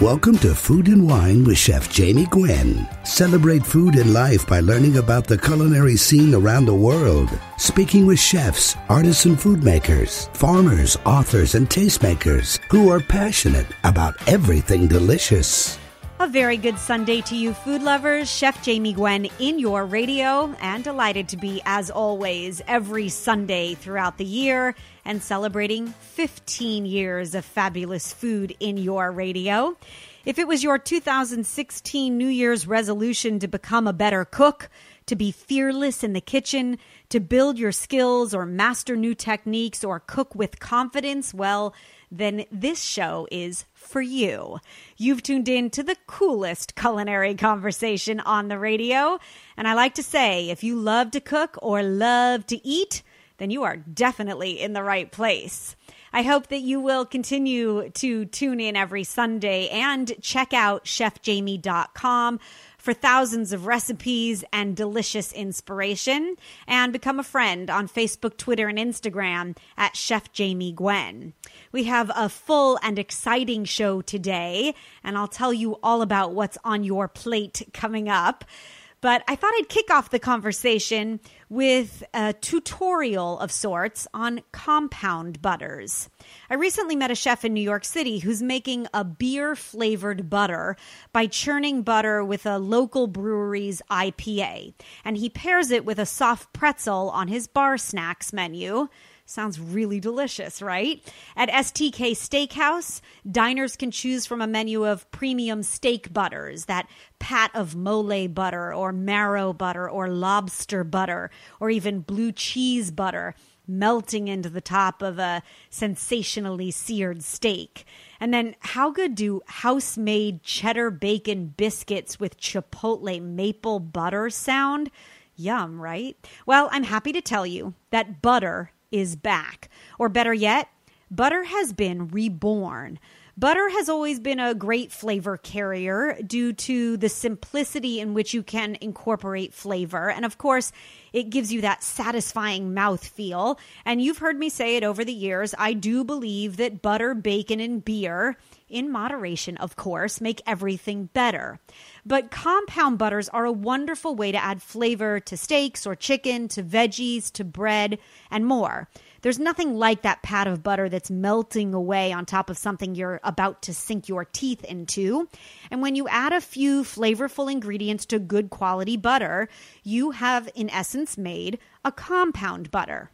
Welcome to Food and Wine with Chef Jamie Gwen. Celebrate food and life by learning about the culinary scene around the world. Speaking with chefs, artisan food makers, farmers, authors, and tastemakers who are passionate about everything delicious. A very good Sunday to you, food lovers. Chef Jamie Gwen in your radio, and delighted to be, as always, every Sunday throughout the year and celebrating 15 years of fabulous food in your radio. If it was your 2016 New Year's resolution to become a better cook, to be fearless in the kitchen, to build your skills or master new techniques or cook with confidence, well, then this show is for you. You've tuned in to the coolest culinary conversation on the radio. And I like to say, if you love to cook or love to eat, then you are definitely in the right place. I hope that you will continue to tune in every Sunday and check out chefjamie.com for thousands of recipes and delicious inspiration, and become a friend on Facebook, Twitter, and Instagram at Chef Jamie Gwen. We have a full and exciting show today, and I'll tell you all about what's on your plate coming up. But I thought I'd kick off the conversation with a tutorial of sorts on compound butters. I recently met a chef in New York City who's making a beer flavored butter by churning butter with a local brewery's IPA. And he pairs it with a soft pretzel on his bar snacks menu. Sounds really delicious, right? At STK Steakhouse, diners can choose from a menu of premium steak butters, that pat of mole butter or marrow butter or lobster butter or even blue cheese butter melting into the top of a sensationally seared steak. And then, how good do house made cheddar bacon biscuits with chipotle maple butter sound? Yum, right? Well, I'm happy to tell you that butter is back. Or better yet, butter has been reborn. Butter has always been a great flavor carrier due to the simplicity in which you can incorporate flavor. And of course, it gives you that satisfying mouth feel. And you've heard me say it over the years. I do believe that butter, bacon, and beer, in moderation, of course, make everything better. But compound butters are a wonderful way to add flavor to steaks or chicken, to veggies, to bread, and more. There's nothing like that pat of butter that's melting away on top of something you're about to sink your teeth into. And when you add a few flavorful ingredients to good quality butter, you have, in essence, made a compound butter.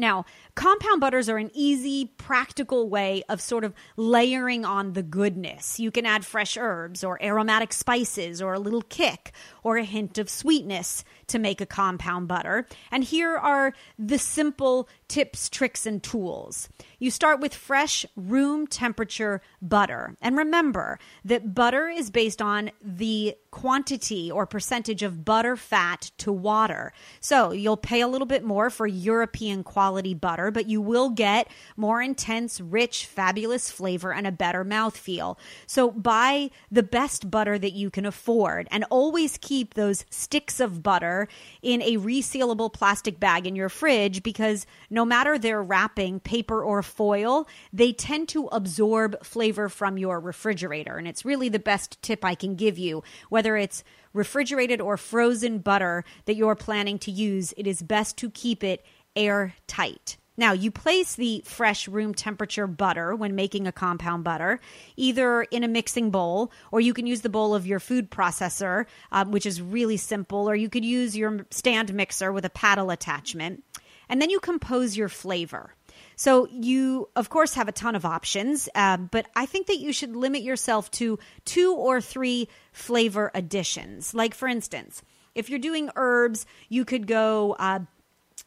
Now, compound butters are an easy, practical way of sort of layering on the goodness. You can add fresh herbs or aromatic spices or a little kick or a hint of sweetness to make a compound butter. And here are the simple tips, tricks, and tools. You start with fresh, room temperature butter. And remember that butter is based on the quantity or percentage of butter fat to water. So you'll pay a little bit more for European quality butter, but you will get more intense, rich, fabulous flavor and a better mouthfeel. So buy the best butter that you can afford and always keep those sticks of butter in a resealable plastic bag in your fridge because no matter their wrapping, paper or foil, they tend to absorb flavor from your refrigerator. And it's really the best tip I can give you. Whether it's refrigerated or frozen butter that you're planning to use, it is best to keep it airtight. Now, you place the fresh room temperature butter when making a compound butter either in a mixing bowl, or you can use the bowl of your food processor, um, which is really simple, or you could use your stand mixer with a paddle attachment and then you compose your flavor. So you, of course, have a ton of options, uh, but I think that you should limit yourself to two or three flavor additions. Like, for instance, if you're doing herbs, you could go uh,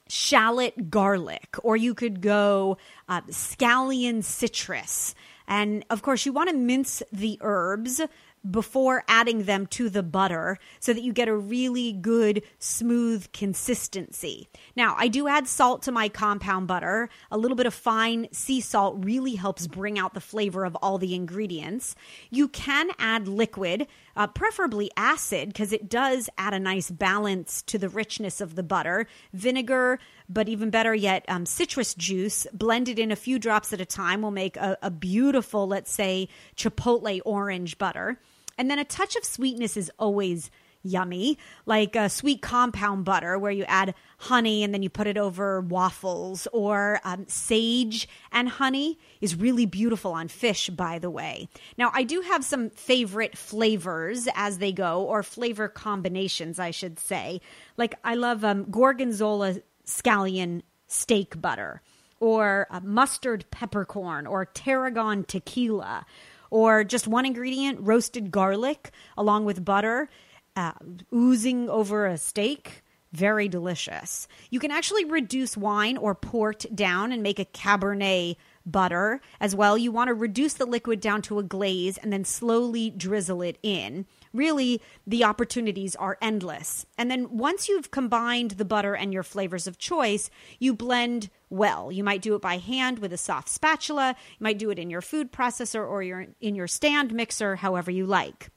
shallot garlic, or you could go uh, scallion citrus. And of course, you want to mince the herbs before adding them to the butter so that you get a really good, smooth consistency. Now, I do add salt to my compound butter. A little bit of fine sea salt really helps bring out the flavor of all the ingredients. You can add liquid uh, preferably acid, because it does add a nice balance to the richness of the butter. Vinegar, but even better yet, um, citrus juice blended in a few drops at a time will make a, a beautiful, let's say, chipotle orange butter. And then a touch of sweetness is always yummy, like a sweet compound butter where you add honey and then you put it over waffles, or um, sage and honey is really beautiful on fish, by the way. Now, I do have some favorite flavors as they go, or flavor combinations, I should say. Like, I love um, gorgonzola scallion steak butter, or uh, mustard peppercorn, or tarragon tequila or just one ingredient, roasted garlic along with butter uh, oozing over a steak. Very delicious. You can actually reduce wine or port down and make a Cabernet butter as well. You want to reduce the liquid down to a glaze and then slowly drizzle it in. Really, the opportunities are endless. And then once you've combined the butter and your flavors of choice, you blend well. You might do it by hand with a soft spatula, you might do it in your food processor or your, in your stand mixer, however you like.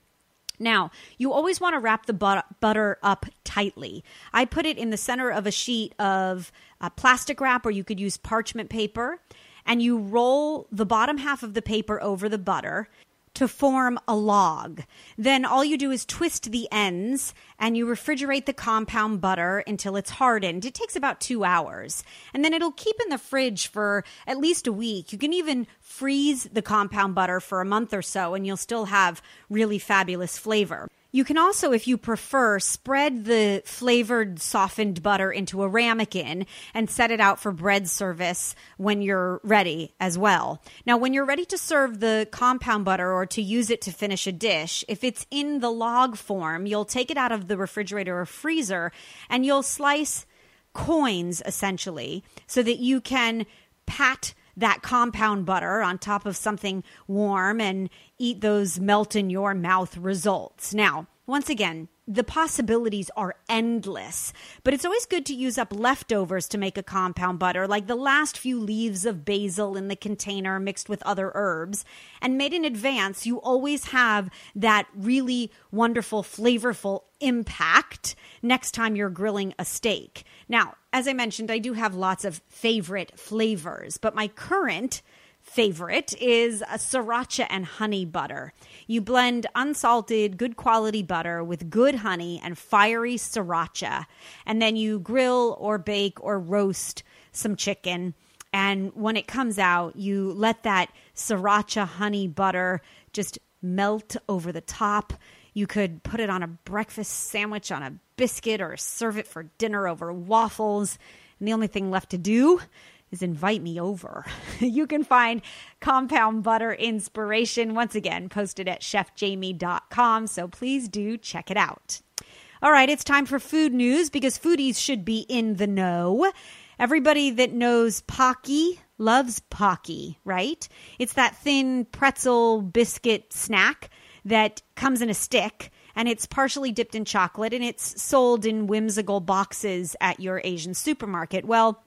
Now, you always want to wrap the butter up tightly. I put it in the center of a sheet of plastic wrap, or you could use parchment paper, and you roll the bottom half of the paper over the butter to form a log. Then all you do is twist the ends and you refrigerate the compound butter until it's hardened. It takes about two hours. And then it'll keep in the fridge for at least a week. You can even freeze the compound butter for a month or so and you'll still have really fabulous flavor. You can also, if you prefer, spread the flavored softened butter into a ramekin and set it out for bread service when you're ready as well. Now, when you're ready to serve the compound butter or to use it to finish a dish, if it's in the log form, you'll take it out of the refrigerator or freezer and you'll slice coins essentially so that you can pat that compound butter on top of something warm and eat those melt in your mouth results. Now, once again, the possibilities are endless, but it's always good to use up leftovers to make a compound butter, like the last few leaves of basil in the container mixed with other herbs. And made in advance, you always have that really wonderful, flavorful impact next time you're grilling a steak. Now, as I mentioned, I do have lots of favorite flavors, but my current favorite is a sriracha and honey butter. You blend unsalted, good quality butter with good honey and fiery sriracha, and then you grill or bake or roast some chicken. And when it comes out, you let that sriracha honey butter just melt over the top. You could put it on a breakfast sandwich on a biscuit or serve it for dinner over waffles. And the only thing left to do is invite me over. you can find compound butter inspiration once again posted at chefjamie.com. So please do check it out. All right, it's time for food news because foodies should be in the know. Everybody that knows Pocky loves Pocky, right? It's that thin pretzel biscuit snack that comes in a stick and it's partially dipped in chocolate and it's sold in whimsical boxes at your Asian supermarket. Well,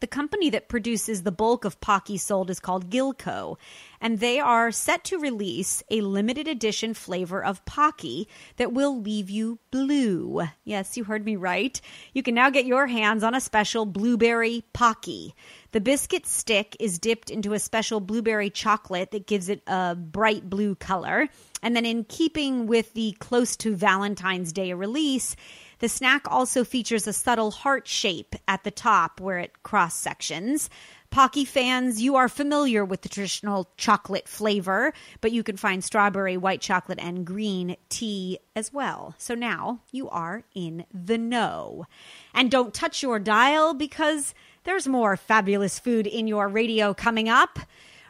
the company that produces the bulk of Pocky sold is called Glico, and they are set to release a limited edition flavor of Pocky that will leave you blue. Yes, you heard me right. You can now get your hands on a special blueberry Pocky. The biscuit stick is dipped into a special blueberry chocolate that gives it a bright blue color. And then, in keeping with the close to Valentine's Day release, the snack also features a subtle heart shape at the top where it cross sections. Pocky fans, you are familiar with the traditional chocolate flavor, but you can find strawberry, white chocolate, and green tea as well. So now you are in the know. And don't touch your dial because there's more fabulous food in your radio coming up.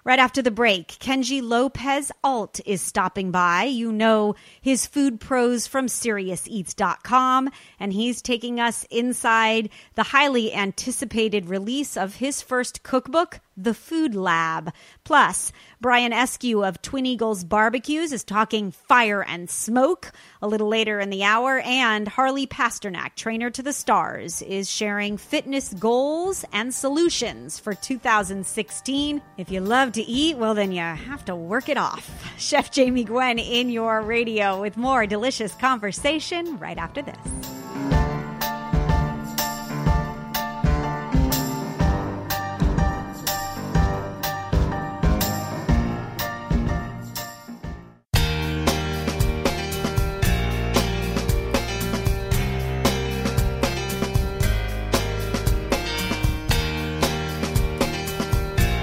Right after the break, Kenji Lopez Alt is stopping by. You know his food prose from SeriousEats.com, and he's taking us inside the highly anticipated release of his first cookbook, The Food Lab. Plus, Brian Eskew of Twin Eagles Barbecues is talking fire and smoke a little later in the hour. And Harley Pasternak, trainer to the stars, is sharing fitness goals and solutions for 2016. If you love to eat, well, then you have to work it off. Chef Jamie Gwen in your radio with more delicious conversation right after this.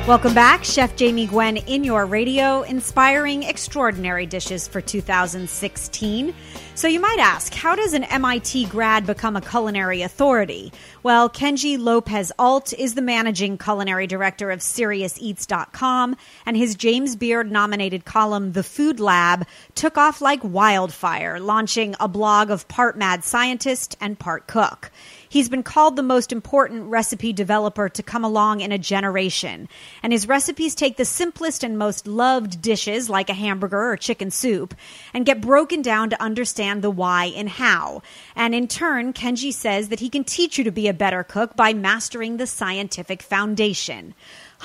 Welcome back, Chef Jamie Gwen in your radio, inspiring extraordinary dishes for 2016. So you might ask, how does an MIT grad become a culinary authority? Well, Kenji Lopez Alt is the managing culinary director of SeriousEats.com, and his James Beard nominated column, The Food Lab, took off like wildfire, launching a blog of part mad scientist and part cook. He's been called the most important recipe developer to come along in a generation. And his recipes take the simplest and most loved dishes, like a hamburger or chicken soup, and get broken down to understand the why and how. And in turn, Kenji says that he can teach you to be a better cook by mastering the scientific foundation.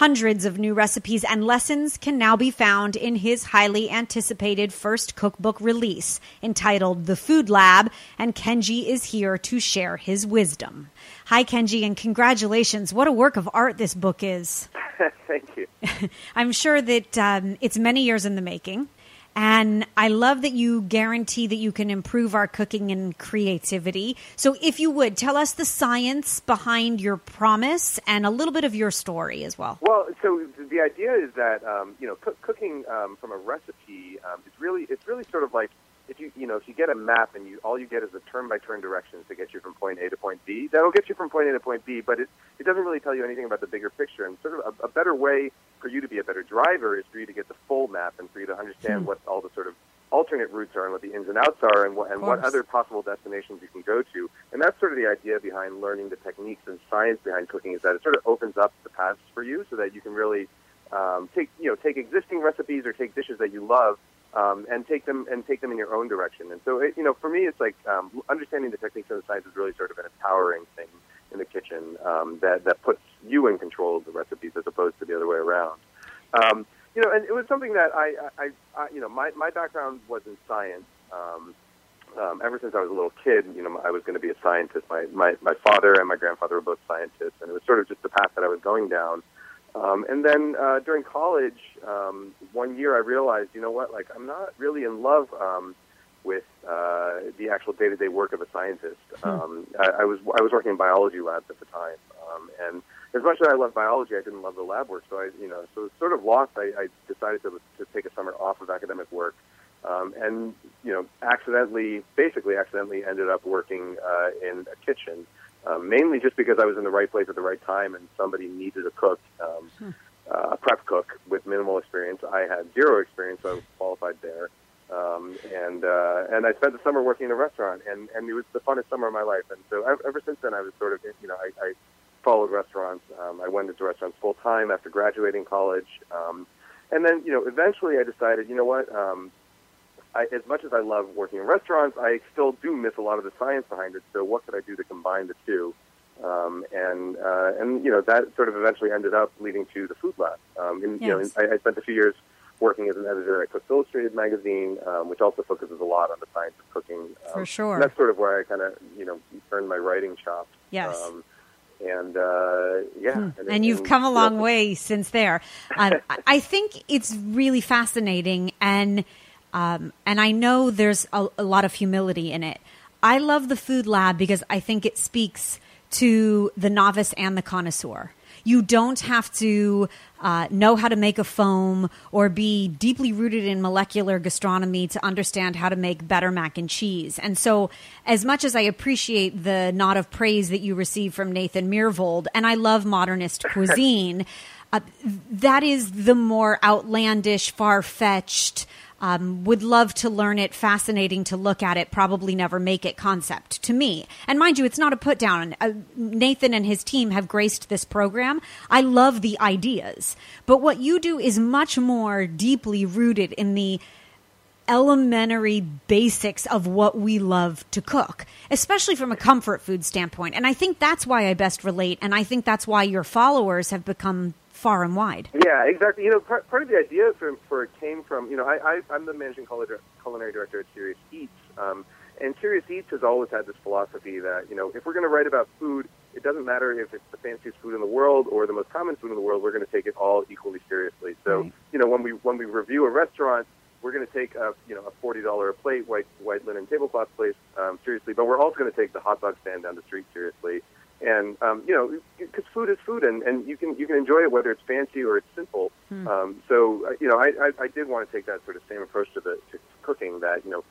Hundreds of new recipes and lessons can now be found in his highly anticipated first cookbook release entitled The Food Lab, and Kenji is here to share his wisdom. Hi, Kenji, and congratulations. What a work of art this book is. Thank you. I'm sure that um, it's many years in the making. And I love that you guarantee that you can improve our cooking and creativity. So, if you would, tell us the science behind your promise and a little bit of your story as well. Well, so the idea is that um, you know, cook, cooking um, from a recipe um, is really it's really sort of like if you you know if you get a map and you all you get is the turn by turn directions to get you from point A to point B, that'll get you from point A to point B, but it it doesn't really tell you anything about the bigger picture. And sort of a, a better way for you to be a better driver is for you to get the full map and for you to understand hmm. what all the sort of alternate routes are and what the ins and outs are and what, and what other possible destinations you can go to. And that's sort of the idea behind learning the techniques and science behind cooking is that it sort of opens up the paths for you so that you can really um, take you know take existing recipes or take dishes that you love um, and take them and take them in your own direction. And so, it, you know, for me, it's like um, understanding the techniques and the science is really sort of an empowering thing in the kitchen um, that that puts you in control of the recipes as opposed to the other way around. Um, you know, and it was something that I, I, I you know, my my background was in science. Um, um, ever since I was a little kid, you know, I was going to be a scientist. My, my my father and my grandfather were both scientists, and it was sort of just the path that I was going down. Um, and then uh, during college, um, one year I realized, you know what, like I'm not really in love um, with uh, the actual day-to-day work of a scientist. Hmm. Um, I, I was I was working in biology labs at the time, um, and as much as I love biology, I didn't love the lab work. So I, you know, so sort of lost. I, I decided to to take a summer off of academic work, um, and you know, accidentally, basically accidentally, ended up working uh, in a kitchen um, mainly just because I was in the right place at the right time and somebody needed a cook, um, hmm. uh, a prep cook with minimal experience. I had zero experience, so I was qualified there. Um, and uh, and I spent the summer working in a restaurant, and, and it was the funnest summer of my life. And so ever since then, I was sort of you know I, I followed restaurants. Um, I went into restaurants full time after graduating college, um, and then you know eventually I decided you know what um, I, as much as I love working in restaurants, I still do miss a lot of the science behind it. So what could I do to combine the two? Um, and uh, and you know that sort of eventually ended up leading to the Food Lab. Um, and, yes. You know, I, I spent a few years working as an editor at Cook Illustrated magazine, um, which also focuses a lot on the science of cooking. Um, For sure. That's sort of where I kind of you know earned my writing chops. Yes. Um, and uh, yeah, hmm. and, and, you've come a long know. way since there. Uh, I think it's really fascinating and um, and I know there's a, a lot of humility in it. I love the food lab because I think it speaks to the novice and the connoisseur. You don't have to uh, know how to make a foam or be deeply rooted in molecular gastronomy to understand how to make better mac and cheese. And so, as much as I appreciate the nod of praise that you receive from Nathan Myhrvold, and I love modernist cuisine, uh, that is the more outlandish, far fetched, Um, would love to learn it, fascinating to look at it, probably never make it concept to me. And mind you, it's not a put down. Uh, Nathan and his team have graced this program. I love the ideas. But what you do is much more deeply rooted in the elementary basics of what we love to cook, especially from a comfort food standpoint. And I think that's why I best relate. And I think that's why your followers have become far and wide. Yeah, exactly. You know, part, part of the idea for, for it came from, you know, I, I, I'm the managing culinary director at Serious Eats. Um, and Serious Eats has always had this philosophy that, you know, if we're going to write about food, it doesn't matter if it's the fanciest food in the world or the most common food in the world, we're going to take it all equally seriously. So, right. you know, when we, when we review a restaurant, we're going to take a you know a forty dollar a plate white white linen tablecloth place um, seriously, but we're also going to take the hot dog stand down the street seriously. And um, you know, because food is food, and, and you can you can enjoy it whether it's fancy or it's simple. Hmm. Um, so uh, you know, I, I I did want to take that sort of same approach to the to cooking. That you know,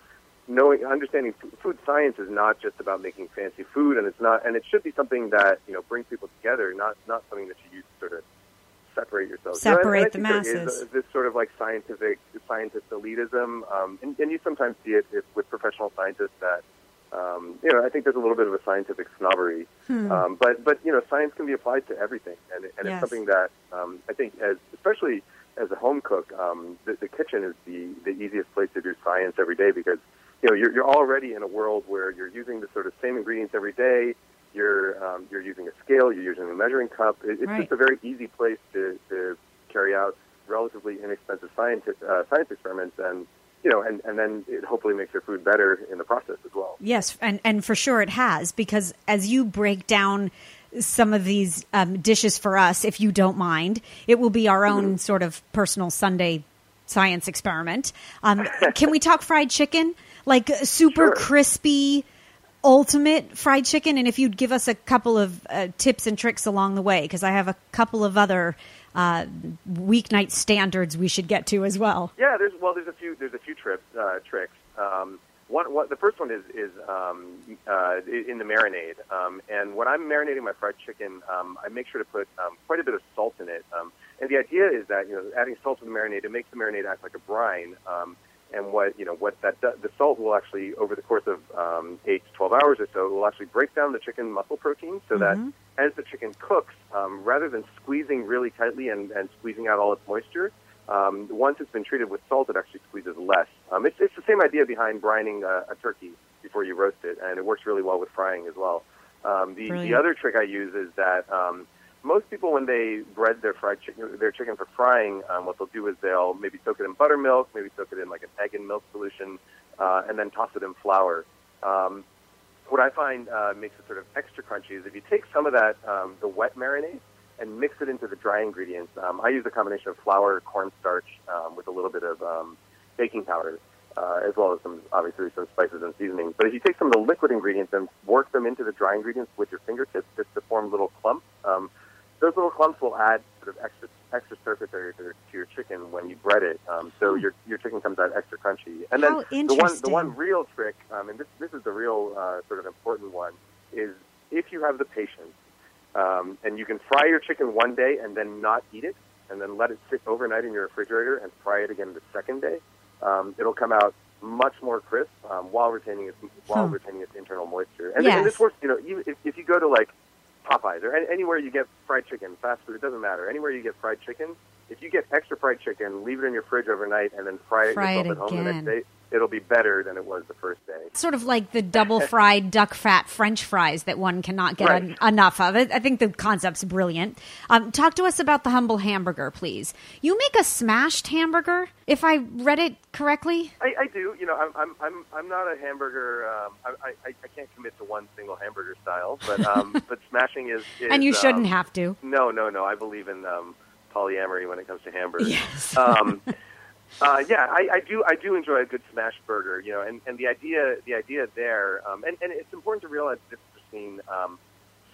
knowing understanding food science is not just about making fancy food, and it's not, and it should be something that you know brings people together, not not something that you use to sort of separate yourselves. Separate you know, the masses. this sort of like scientific scientist elitism, um, and, and you sometimes see it, it with professional scientists that. Um, you know, I think there's a little bit of a scientific snobbery, hmm. um, but but you know, science can be applied to everything, and, and yes. it's something that um, I think, as especially as a home cook, um, the, the kitchen is the the easiest place to do science every day because you know you're, you're already in a world where you're using the sort of same ingredients every day you're um, you're using a scale, you're using a measuring cup. It, it's right. just a very easy place to, to carry out relatively inexpensive science uh, science experiments and you know, and, and then it hopefully makes your food better in the process as well. Yes, and, and for sure it has, because as you break down some of these um, dishes for us, if you don't mind, it will be our own mm-hmm. sort of personal Sunday science experiment. Um, can we talk fried chicken? Like super sure. crispy ultimate fried chicken and if you'd give us a couple of uh, tips and tricks along the way because i have a couple of other uh, weeknight standards we should get to as well yeah there's well there's a few there's a few trips uh, tricks um, one, one, the first one is is um, uh, in the marinade, um, and when I'm marinating my fried chicken, um, I make sure to put um, quite a bit of salt in it. Um, and the idea is that you know adding salt to the marinade it makes the marinade act like a brine. And what you know what that does, the salt will actually over the course of um, eight to twelve hours or so will actually break down the chicken muscle protein so mm-hmm. that as the chicken cooks, um, rather than squeezing really tightly and, and squeezing out all its moisture, um, once it's been treated with salt, it actually squeezes less. Um, it's, it's the same idea behind brining a, a turkey before you roast it, and it works really well with frying as well. Um, the, the other trick I use is that um, most people, when they bread their fried chicken, their chicken for frying, um, what they'll do is they'll maybe soak it in buttermilk, maybe soak it in like an egg and milk solution, uh, and then toss it in flour. Um, what I find uh, makes it sort of extra crunchy is if you take some of that, um, the wet marinade, and mix it into the dry ingredients. Um, I use a combination of flour, cornstarch, um, with a little bit of um, baking powder, uh, as well as some obviously some spices and seasonings. But if you take some of the liquid ingredients and work them into the dry ingredients with your fingertips, just to form little clumps, um, those little clumps will add sort of extra extra surface area to, to your chicken when you bread it. Um, so hmm. your your chicken comes out extra crunchy. And then the one the one real trick, um, and this this is the real uh, sort of important one, is if you have the patience, um, and you can fry your chicken one day and then not eat it, and then let it sit overnight in your refrigerator and fry it again the second day, um, it'll come out much more crisp um, while retaining its while hmm. retaining its internal moisture. And, yes. and this works, you know, even if, if you go to like Popeyes or anywhere you get fried chicken, fast food, it doesn't matter. Anywhere you get fried chicken, if you get extra fried chicken, leave it in your fridge overnight, and then fry, fry it yourself it at home the next day it'll be better than it was the first day. Sort of like the double fried duck fat French fries that one cannot get right. en- enough of. I think the concept's brilliant. Um, talk to us about the humble hamburger, please. You make a smashed hamburger, if I read it correctly. I, I do. You know, I'm I'm I'm, I'm not a hamburger. Um, I, I I can't commit to one single hamburger style, but um, but smashing is, is and you shouldn't um, have to. No, no, no. I believe in um, polyamory when it comes to hamburgers. Yes. um, Uh, yeah, I, I do. I do enjoy a good smash burger, you know, and, and the idea, the idea there, um, and, and it's important to realize the difference between um,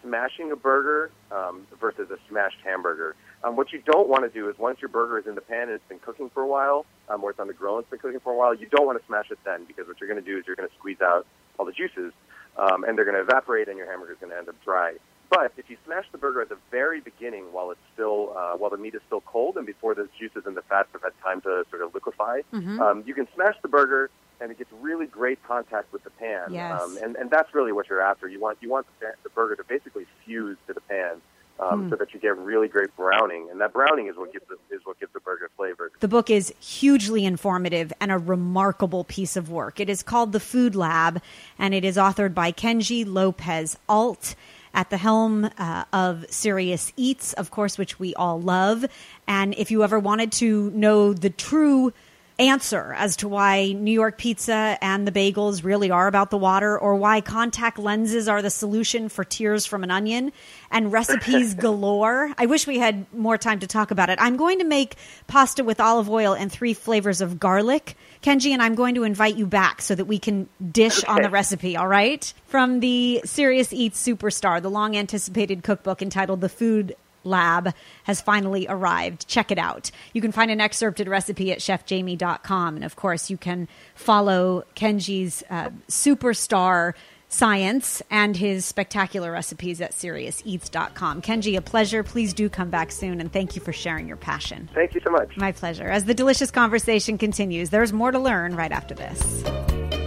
smashing a burger um, versus a smashed hamburger. Um, what you don't want to do is once your burger is in the pan and it's been cooking for a while, um, or it's on the grill and it's been cooking for a while, you don't want to smash it then because what you're going to do is you're going to squeeze out all the juices, um, and they're going to evaporate, and your hamburger is going to end up dry. But if you smash the burger at the very beginning, while it's still uh, while the meat is still cold and before the juices and the fats have had time to sort of liquefy, Mhm. um, you can smash the burger and it gets really great contact with the pan. Yes. Um, and, and that's really what you're after. You want you want the, the burger to basically fuse to the pan. Um, Hmm. So that you get really great browning, and that browning is what gives the, is what gives the burger flavor. The book is hugely informative and a remarkable piece of work. It is called The Food Lab, and it is authored by Kenji Lopez Alt at the helm uh, of Serious Eats, of course, which we all love. And if you ever wanted to know the true answer as to why New York pizza and the bagels really are about the water or why contact lenses are the solution for tears from an onion and recipes galore. I wish we had more time to talk about it. I'm going to make pasta with olive oil and three flavors of garlic. Kenji and I'm going to invite you back so that we can dish on the recipe, all right? From the Serious Eats Superstar, the long anticipated cookbook entitled The Food Lab has finally arrived. Check it out. You can find an excerpted recipe at chefjamie.com. And of course, you can follow Kenji's uh, superstar science and his spectacular recipes at seriouseats.com. Kenji, a pleasure. Please do come back soon. And thank you for sharing your passion. Thank you so much. My pleasure. As the delicious conversation continues, there's more to learn right after this.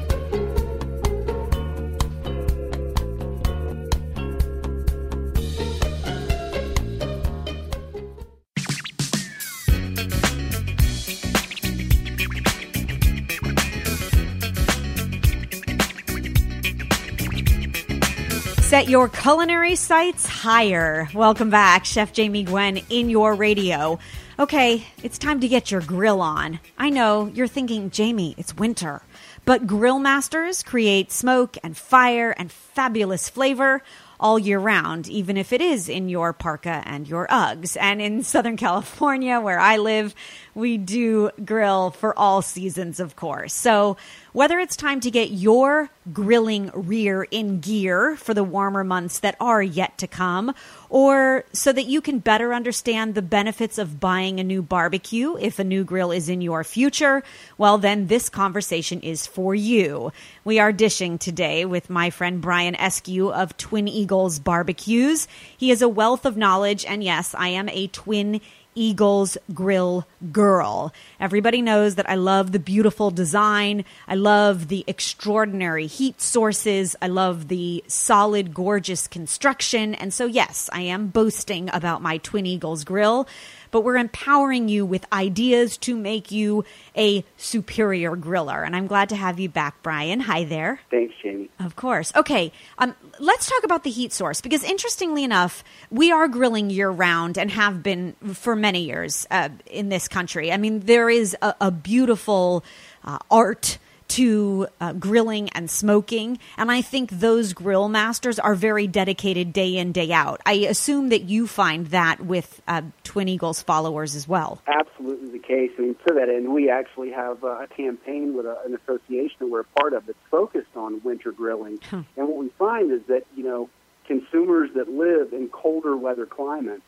Set your culinary sights higher. Welcome back, Chef Jamie Gwen in your radio. Okay, it's time to get your grill on. I know you're thinking, Jamie, it's winter. But grill masters create smoke and fire and fabulous flavor all year round, even if it is in your parka and your Uggs. And in Southern California, where I live, we do grill for all seasons, of course. So whether it's time to get your grilling rear in gear for the warmer months that are yet to come, or so that you can better understand the benefits of buying a new barbecue if a new grill is in your future, well, then this conversation is for you. We are dishing today with my friend Brian Eskew of Twin Eagles Barbecues. He is a wealth of knowledge, and yes, I am a Twin Eagles Grill Girl. Everybody knows that I love the beautiful design. I love the extraordinary heat sources. I love the solid, gorgeous construction. And so, yes, I am boasting about my Twin Eagles Grill, but we're empowering you with ideas to make you a superior griller. And I'm glad to have you back, Brian. Hi there. Thanks, Jamie. Of course. Okay. Um, let's talk about the heat source because, interestingly enough, we are grilling year round and have been for many years uh, in this country. I mean, there is a, a beautiful uh, art to uh, grilling and smoking, and I think those grill masters are very dedicated day in day out. I assume that you find that with uh, Twin Eagles followers as well. Absolutely the case. I mean, to that end, we actually have uh, a campaign with a, an association that we're a part of that's focused on winter grilling. And what we find is that, you know, consumers that live in colder weather climates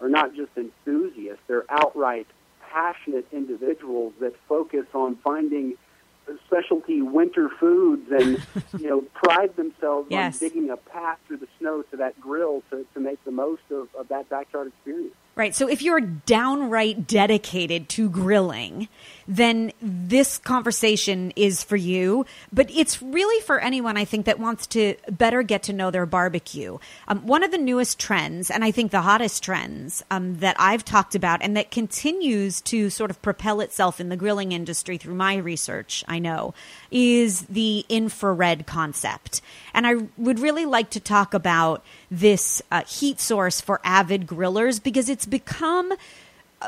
are not just enthusiasts, they're outright passionate individuals that focus on finding specialty winter foods and, you know, pride themselves Yes. on digging a path through the snow to that grill to, to make the most of, of that backyard experience. Right. So if you're downright dedicated to grilling, then this conversation is for you. But it's really for anyone, I think, that wants to better get to know their barbecue. Um, one of the newest trends, and I think the hottest trends um, that I've talked about and that continues to sort of propel itself in the grilling industry through my research, I know, is the infrared concept. And I would really like to talk about this uh, heat source for avid grillers because it's become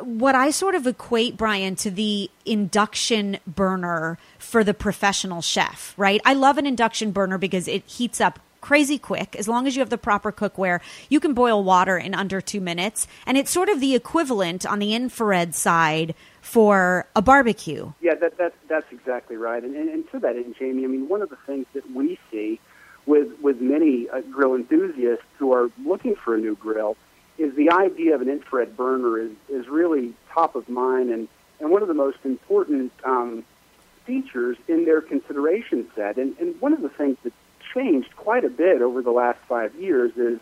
what I sort of equate, Brian, to the induction burner for the professional chef, right? I love an induction burner because it heats up crazy quick. As long as you have the proper cookware, you can boil water in under two minutes. And it's sort of the equivalent on the infrared side for a barbecue. Yeah, that, that, that's exactly right. And, and, and to that end, Jamie, I mean, one of the things that we see with, with many uh, grill enthusiasts who are looking for a new grill is the idea of an infrared burner is, is really top of mind and, and one of the most important um, features in their consideration set. And, and one of the things that's changed quite a bit over the last five years is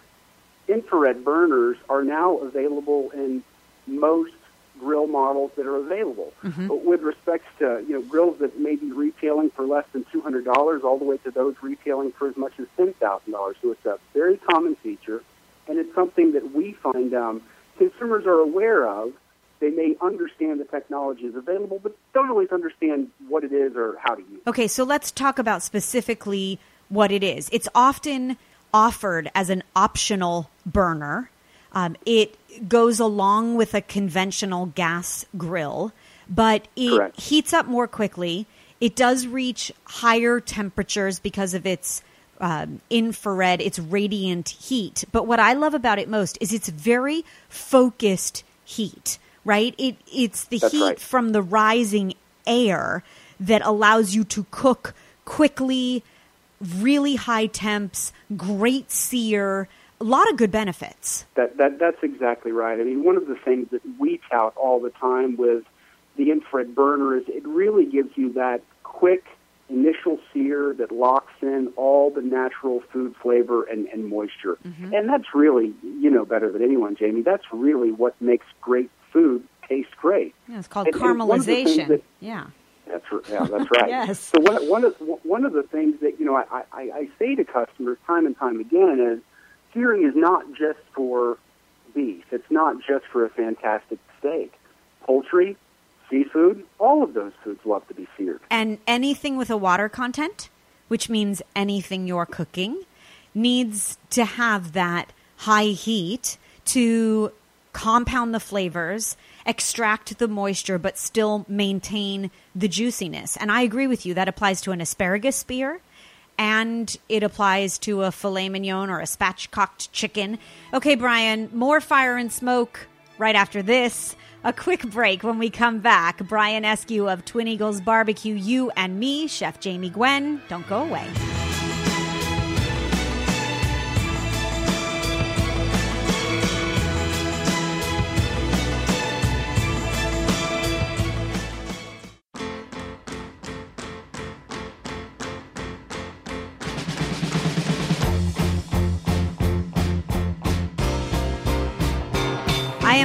infrared burners are now available in most grill models that are available. Mm-hmm. But with respect to you know grills that may be retailing for less than two hundred dollars, all the way to those retailing for as much as ten thousand dollars. So it's a very common feature, and it's something that we find um, consumers are aware of. They may understand the technology is available, but don't always understand what it is or how to use it. Okay, so let's talk about specifically what it is. It's often offered as an optional burner. Um, it goes along with a conventional gas grill, but it Correct. heats up more quickly. It does reach higher temperatures because of its um, infrared, its radiant heat. But what I love about it most is it's very focused heat, right? It it's the That's heat right. from the rising air that allows you to cook quickly, really high temps, great sear, a lot of good benefits. That, that that's exactly right. I mean, one of the things that we tout all the time with the infrared burner is it really gives you that quick initial sear that locks in all the natural food flavor and, and moisture. Mm-hmm. And that's really, you know, better than anyone, Jamie. That's really what makes great food taste great. Yeah, it's called And- and one of the things caramelization. that- yeah. That's yeah, that's right. Yes. So one one of one of the things that you know I, I, I say to customers time and time again is searing is not just for beef. It's not just for a fantastic steak. Poultry, seafood, all of those foods love to be seared. And anything with a water content, which means anything you're cooking, needs to have that high heat to compound the flavors, extract the moisture, but still maintain the juiciness. And I agree with you. That applies to an asparagus spear. And it applies to a filet mignon or a spatchcocked chicken. Okay, Brian, more fire and smoke right after this. A quick break when we come back. Brian Eskew of Twin Eagles Barbecue, you and me, Chef Jamie Gwen. Don't go away.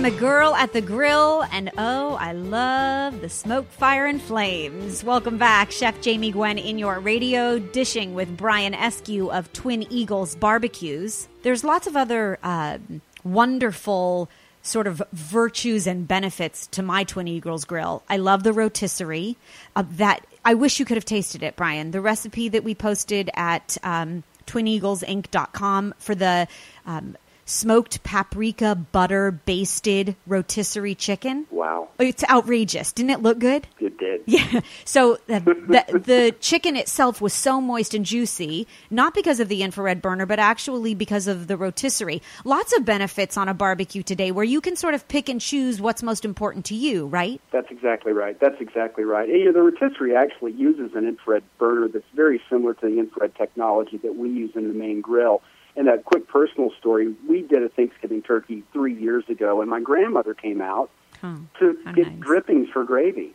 A girl at the grill, and oh, I love the smoke, fire, and flames. Welcome back, Chef Jamie Gwen in your radio, dishing with Brian Eskew of Twin Eagles Barbecues. There's lots of other uh, wonderful sort of virtues and benefits to my Twin Eagles grill. I love the rotisserie. Uh, that I wish you could have tasted it, Brian. The recipe that we posted at um, twineaglesinc.com for the um, smoked paprika butter basted rotisserie chicken. Wow, oh, It's outrageous. Didn't it look good? it did. Yeah. So the, the, the chicken itself was so moist and juicy, not because of the infrared burner, but actually because of the rotisserie. Lots of benefits on a barbecue today where you can sort of pick and choose what's most important to you, right? That's exactly right. That's exactly right. And, you know, the rotisserie actually uses an infrared burner that's very similar to the infrared technology that we use in the main grill. And a quick personal story: we did a Thanksgiving turkey three years ago, and my grandmother came out Huh. to get nice. drippings for gravy.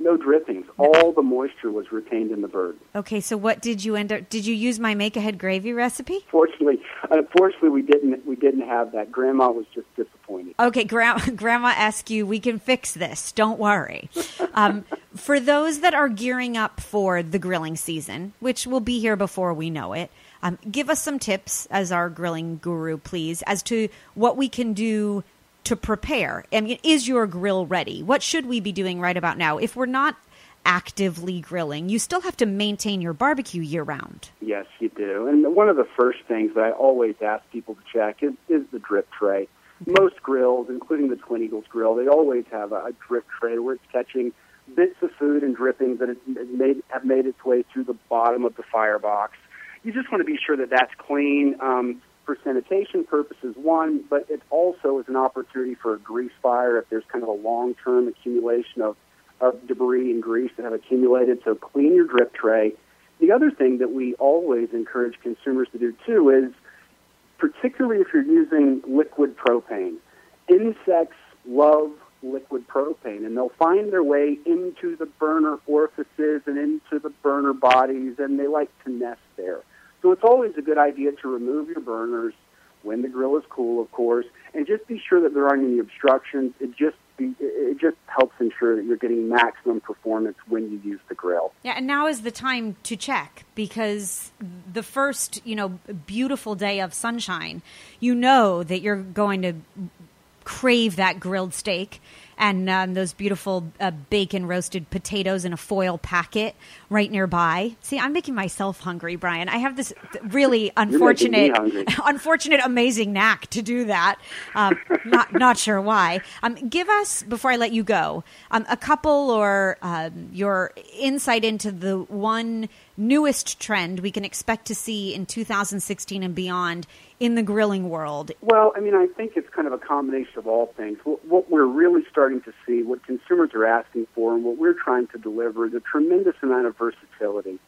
No drippings. All the moisture was retained in the bird. Okay, so what did you end up? Did you use my make ahead gravy recipe? Fortunately, unfortunately, we didn't. We didn't have that. Grandma was just disappointed. Okay, Gra- Grandma you. we can fix this. Don't worry. Um, for those that are gearing up for the grilling season, which will be here before we know it, um, give us some tips as our grilling guru, please, as to what we can do to prepare. I mean, is your grill ready? What should we be doing right about now? If we're not actively grilling, you still have to maintain your barbecue year round. Yes, you do. And one of the first things that I always ask people to check is, is the drip tray. Most grills, including the Twin Eagles grill, they always have a, a drip tray where it's catching bits of food and drippings that it made, have made its way through the bottom of the firebox. You just want to be sure that that's clean um, for sanitation purposes, one, but it also is an opportunity for a grease fire if there's kind of a long-term accumulation of, of debris and grease that have accumulated. So clean your drip tray. The other thing that we always encourage consumers to do too is, particularly if you're using liquid propane, insects love liquid propane and they'll find their way into the burner orifices and into the burner bodies and they like to nest there. So it's always a good idea to remove your burners when the grill is cool, of course, and just be sure that there aren't any obstructions. It just it just helps ensure that you're getting maximum performance when you use the grill. Yeah, and now is the time to check because the first, you know, beautiful day of sunshine, you know that you're going to crave that grilled steak and um, those beautiful uh, bacon roasted potatoes in a foil packet right nearby. See, I'm making myself hungry, Brian. I have this really unfortunate, unfortunate, amazing knack to do that. Um, not not sure why. Um, give us before I let you go um, a couple or um, your insight into the one newest trend we can expect to see in 2016 and beyond in the grilling world? Well, I mean, I think it's kind of a combination of all things. What we're really starting to see, what consumers are asking for, and what we're trying to deliver is a tremendous amount of versatility.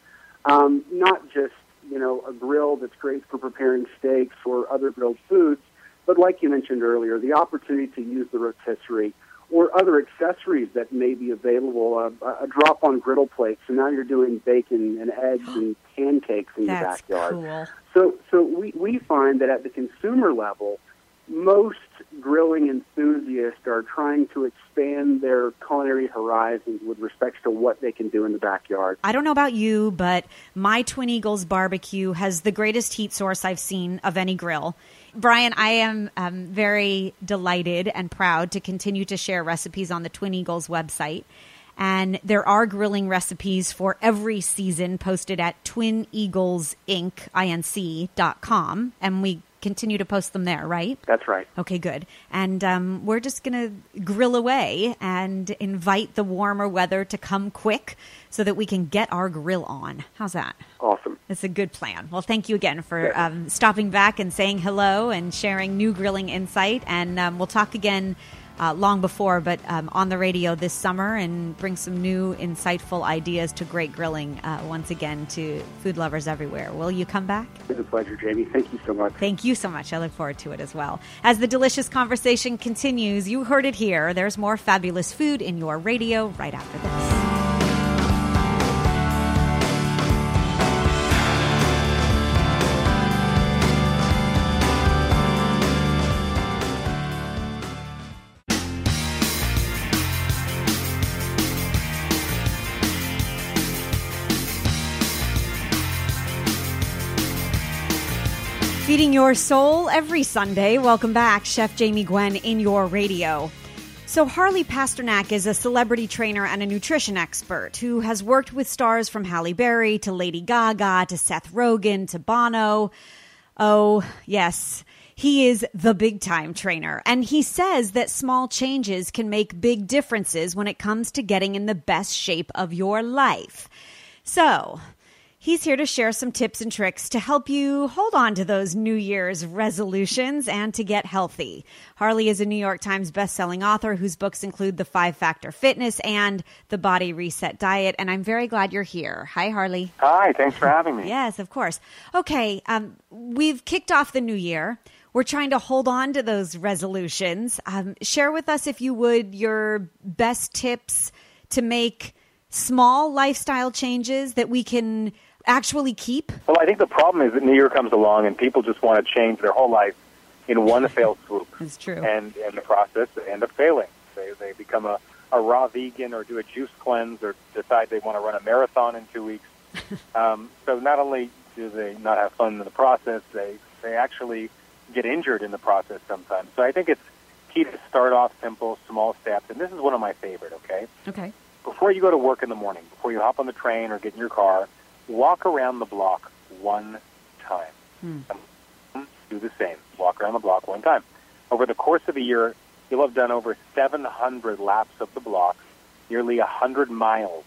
Um, not just, you know, a grill that's great for preparing steaks or other grilled foods, but like you mentioned earlier, the opportunity to use the rotisserie or other accessories that may be available, uh, a drop on griddle plates. So now you're doing bacon and eggs and pancakes in That's your backyard. Cool. So, so we, we find that at the consumer level, most grilling enthusiasts are trying to expand their culinary horizons with respect to what they can do in the backyard. I don't know about you, but my Twin Eagles barbecue has the greatest heat source I've seen of any grill. Brian, I am um, very delighted and proud to continue to share recipes on the Twin Eagles website. And there are grilling recipes for every season posted at Twin Eagles Inc. twineaglesinc.com. And we continue to post them there, right? That's right. Okay, good. And um, we're just going to grill away and invite the warmer weather to come quick so that we can get our grill on. How's that? Awesome. It's a good plan. Well, thank you again for um, stopping back and saying hello and sharing new grilling insight. And um, we'll talk again uh, long before, but um, on the radio this summer and bring some new, insightful ideas to great grilling uh, once again to food lovers everywhere. Will you come back? It's a pleasure, Jamie. Thank you so much. Thank you so much. I look forward to it as well. As the delicious conversation continues, you heard it here. There's more fabulous food in your radio right after this. Feeding your soul every Sunday. Welcome back, Chef Jamie Gwen in your radio. So, Harley Pasternak is a celebrity trainer and a nutrition expert who has worked with stars from Halle Berry to Lady Gaga to Seth Rogen to Bono. Oh, yes. He is the big time trainer, and he says that small changes can make big differences when it comes to getting in the best shape of your life. So, He's here to share some tips and tricks to help you hold on to those New Year's resolutions and to get healthy. Harley is a New York Times bestselling author whose books include The Five Factor Fitness and The Body Reset Diet. And I'm very glad you're here. Hi, Harley. Hi, thanks for having me. yes, of course. Okay, um, we've kicked off the new year. We're trying to hold on to those resolutions. Um, share with us, if you would, your best tips to make small lifestyle changes that we can actually keep? Well, I think the problem is that New Year comes along and people just want to change their whole life in one fell swoop. That's true. And in the process, they end up failing. They, they become a, a raw vegan or do a juice cleanse or decide they want to run a marathon in two weeks. um, so not only do they not have fun in the process, they, they actually get injured in the process sometimes. So I think it's key to start off simple, small steps. And this is one of my favorite, okay? Okay. Before you go to work in the morning, before you hop on the train or get in your car, walk around the block one time. Hmm. Do the same. Walk around the block one time. Over the course of a year, you'll have done over 700 laps of the block, nearly 100 miles.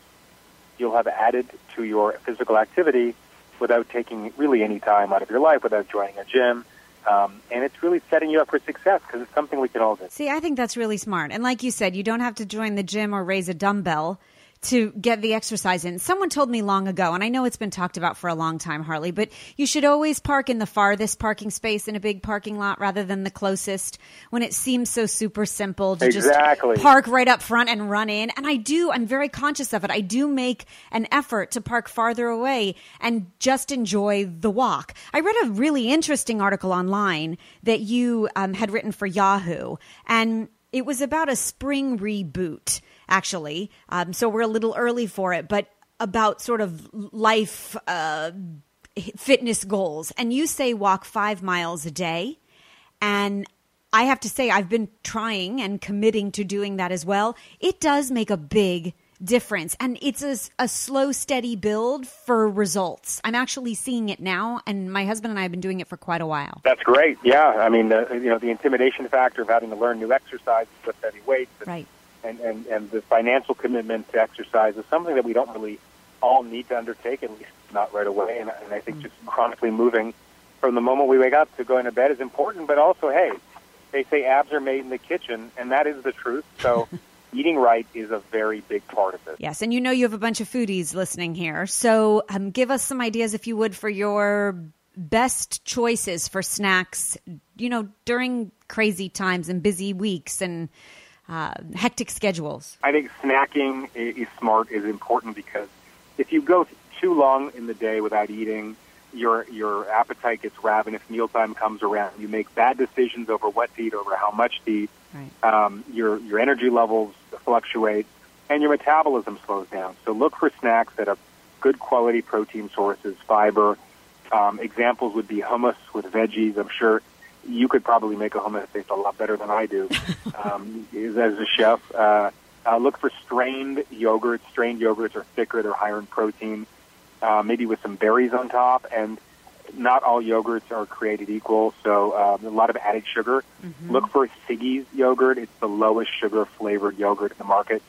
You'll have added to your physical activity without taking really any time out of your life, without joining a gym. Um, and it's really setting you up for success because it's something we can all do. See, I think that's really smart. And like you said, you don't have to join the gym or raise a dumbbell to get the exercise in. Someone told me long ago, and I know it's been talked about for a long time, Harley, but you should always park in the farthest parking space in a big parking lot rather than the closest when it seems so super simple to Exactly. just park right up front and run in. And I do, I'm very conscious of it. I do make an effort to park farther away and just enjoy the walk. I read a really interesting article online that you um, had written for Yahoo, and it was about a spring reboot, actually. Um, so we're a little early for it, but about sort of life uh, fitness goals. And you say walk five miles a day. And I have to say, I've been trying and committing to doing that as well. It does make a big difference. And it's a, a, slow, steady build for results. I'm actually seeing it now, and my husband and I have been doing it for quite a while. That's great. Yeah, I mean, uh, you know, the intimidation factor of having to learn new exercises, lift heavy weights, and, right. And, and and the financial commitment to exercise is something that we don't really all need to undertake, at least not right away. And, and I think mm-hmm. just chronically moving from the moment we wake up to going to bed is important. But also, hey, they say abs are made in the kitchen, and that is the truth. So. eating right is a very big part of it. Yes, and you know you have a bunch of foodies listening here. So um, give us some ideas, if you would, for your best choices for snacks, you know, during crazy times and busy weeks and uh, hectic schedules. I think snacking is smart, is important because if you go too long in the day without eating, your your appetite gets ravenous. Mealtime comes around. You make bad decisions over what to eat, over how much to eat. Right. Um, your your energy levels fluctuate, and your metabolism slows down. So look for snacks that have good quality protein sources, fiber. Um, examples would be hummus with veggies. I'm sure you could probably make a hummus taste a lot better than I do um, as a chef. Uh, uh, look for strained yogurts. Strained yogurts are thicker; they're higher in protein uh, maybe with some berries on top. And not all yogurts are created equal, so um, a lot of added sugar. Mm-hmm. Look for Siggi's yogurt; it's the lowest sugar flavored yogurt in the market.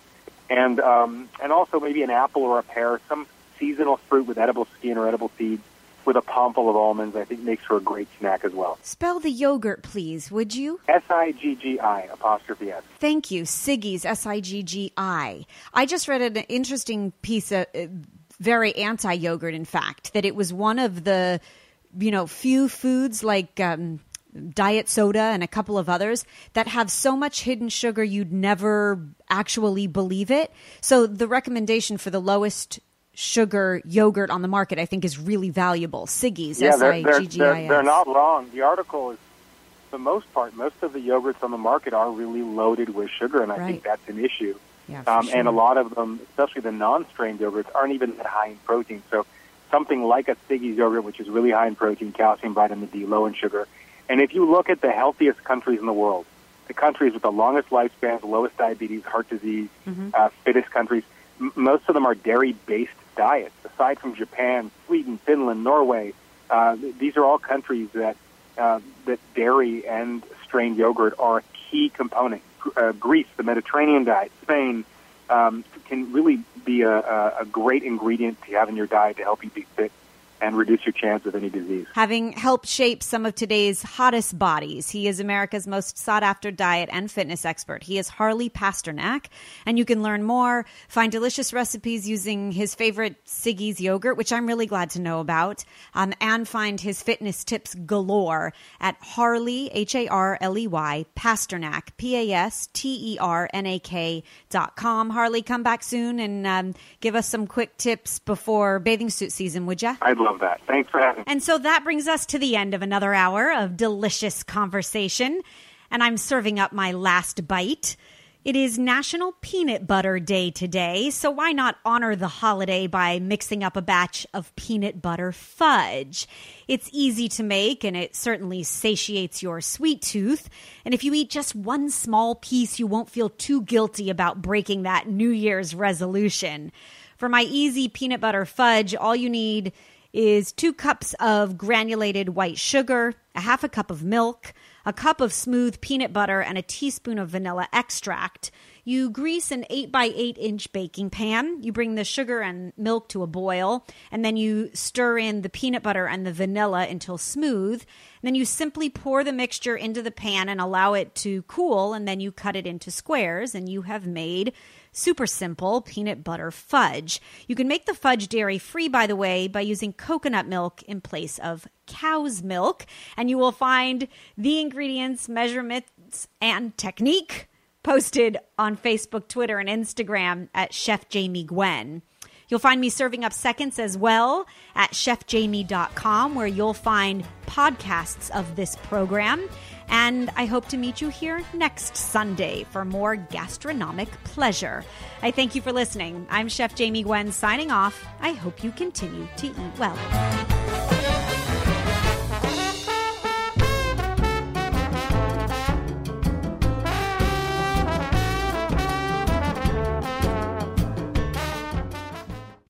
And um, and also maybe an apple or a pear, some seasonal fruit with edible skin or edible seeds with a palm full of almonds, I think makes for a great snack as well. Spell the yogurt, please, would you? S I G G I apostrophe S. Thank you, Siggi's S I G G I. I just read an interesting piece of. Uh, very anti yogurt, in fact, that it was one of the, you know, few foods like um, diet soda and a couple of others that have so much hidden sugar you'd never actually believe it. So the recommendation for the lowest sugar yogurt on the market, I think, is really valuable. Siggi's, yeah, they're, they're, they're, they're not wrong. The article is, for the most part, most of the yogurts on the market are really loaded with sugar, and I right. think that's an issue. Yeah, um, sure. And a lot of them, especially the non-strained yogurts, aren't even that high in protein. So something like a Siggi's yogurt, which is really high in protein, calcium, vitamin D, low in sugar. And if you look at the healthiest countries in the world, the countries with the longest lifespans, lowest diabetes, heart disease, mm-hmm. uh, fittest countries, m- most of them are dairy-based diets. Aside from Japan, Sweden, Finland, Norway, uh, these are all countries that uh, that dairy and strained yogurt are a key component uh, Greece, the Mediterranean diet, Spain, um, can really be a, a, great ingredient to have in your diet to help you be fit and reduce your chance of any disease. Having helped shape some of today's hottest bodies, he is America's most sought after diet and fitness expert. He is Harley Pasternak, and you can learn more, find delicious recipes using his favorite Siggi's yogurt, which I'm really glad to know about, um, and find his fitness tips galore at Harley, H A R L E Y, Pasternak, P A S T E R N A K dot com. Harley, come back soon and um, give us some quick tips before bathing suit season, would you? I'd love that. Thanks for having me. And so that brings us to the end of another hour of delicious conversation. And I'm serving up my last bite. It is National Peanut Butter Day today, so why not honor the holiday by mixing up a batch of peanut butter fudge? It's easy to make and it certainly satiates your sweet tooth. And if you eat just one small piece, you won't feel too guilty about breaking that New Year's resolution. For my easy peanut butter fudge, all you need is two cups of granulated white sugar, a half a cup of milk, a cup of smooth peanut butter, and a teaspoon of vanilla extract. You grease an 8 by 8 inch baking pan. You bring the sugar and milk to a boil, and then you stir in the peanut butter and the vanilla until smooth. And then you simply pour the mixture into the pan and allow it to cool, and then you cut it into squares, and you have made super simple peanut butter fudge. You can make the fudge dairy free, by the way, by using coconut milk in place of cow's milk. And you will find the ingredients, measurements, and technique posted on Facebook, Twitter, and Instagram at Chef Jamie Gwen. You'll find me serving up seconds as well at chefjamie.com, where you'll find podcasts of this program. And I hope to meet you here next Sunday for more gastronomic pleasure. I thank you for listening. I'm Chef Jamie Gwen signing off. I hope you continue to eat well.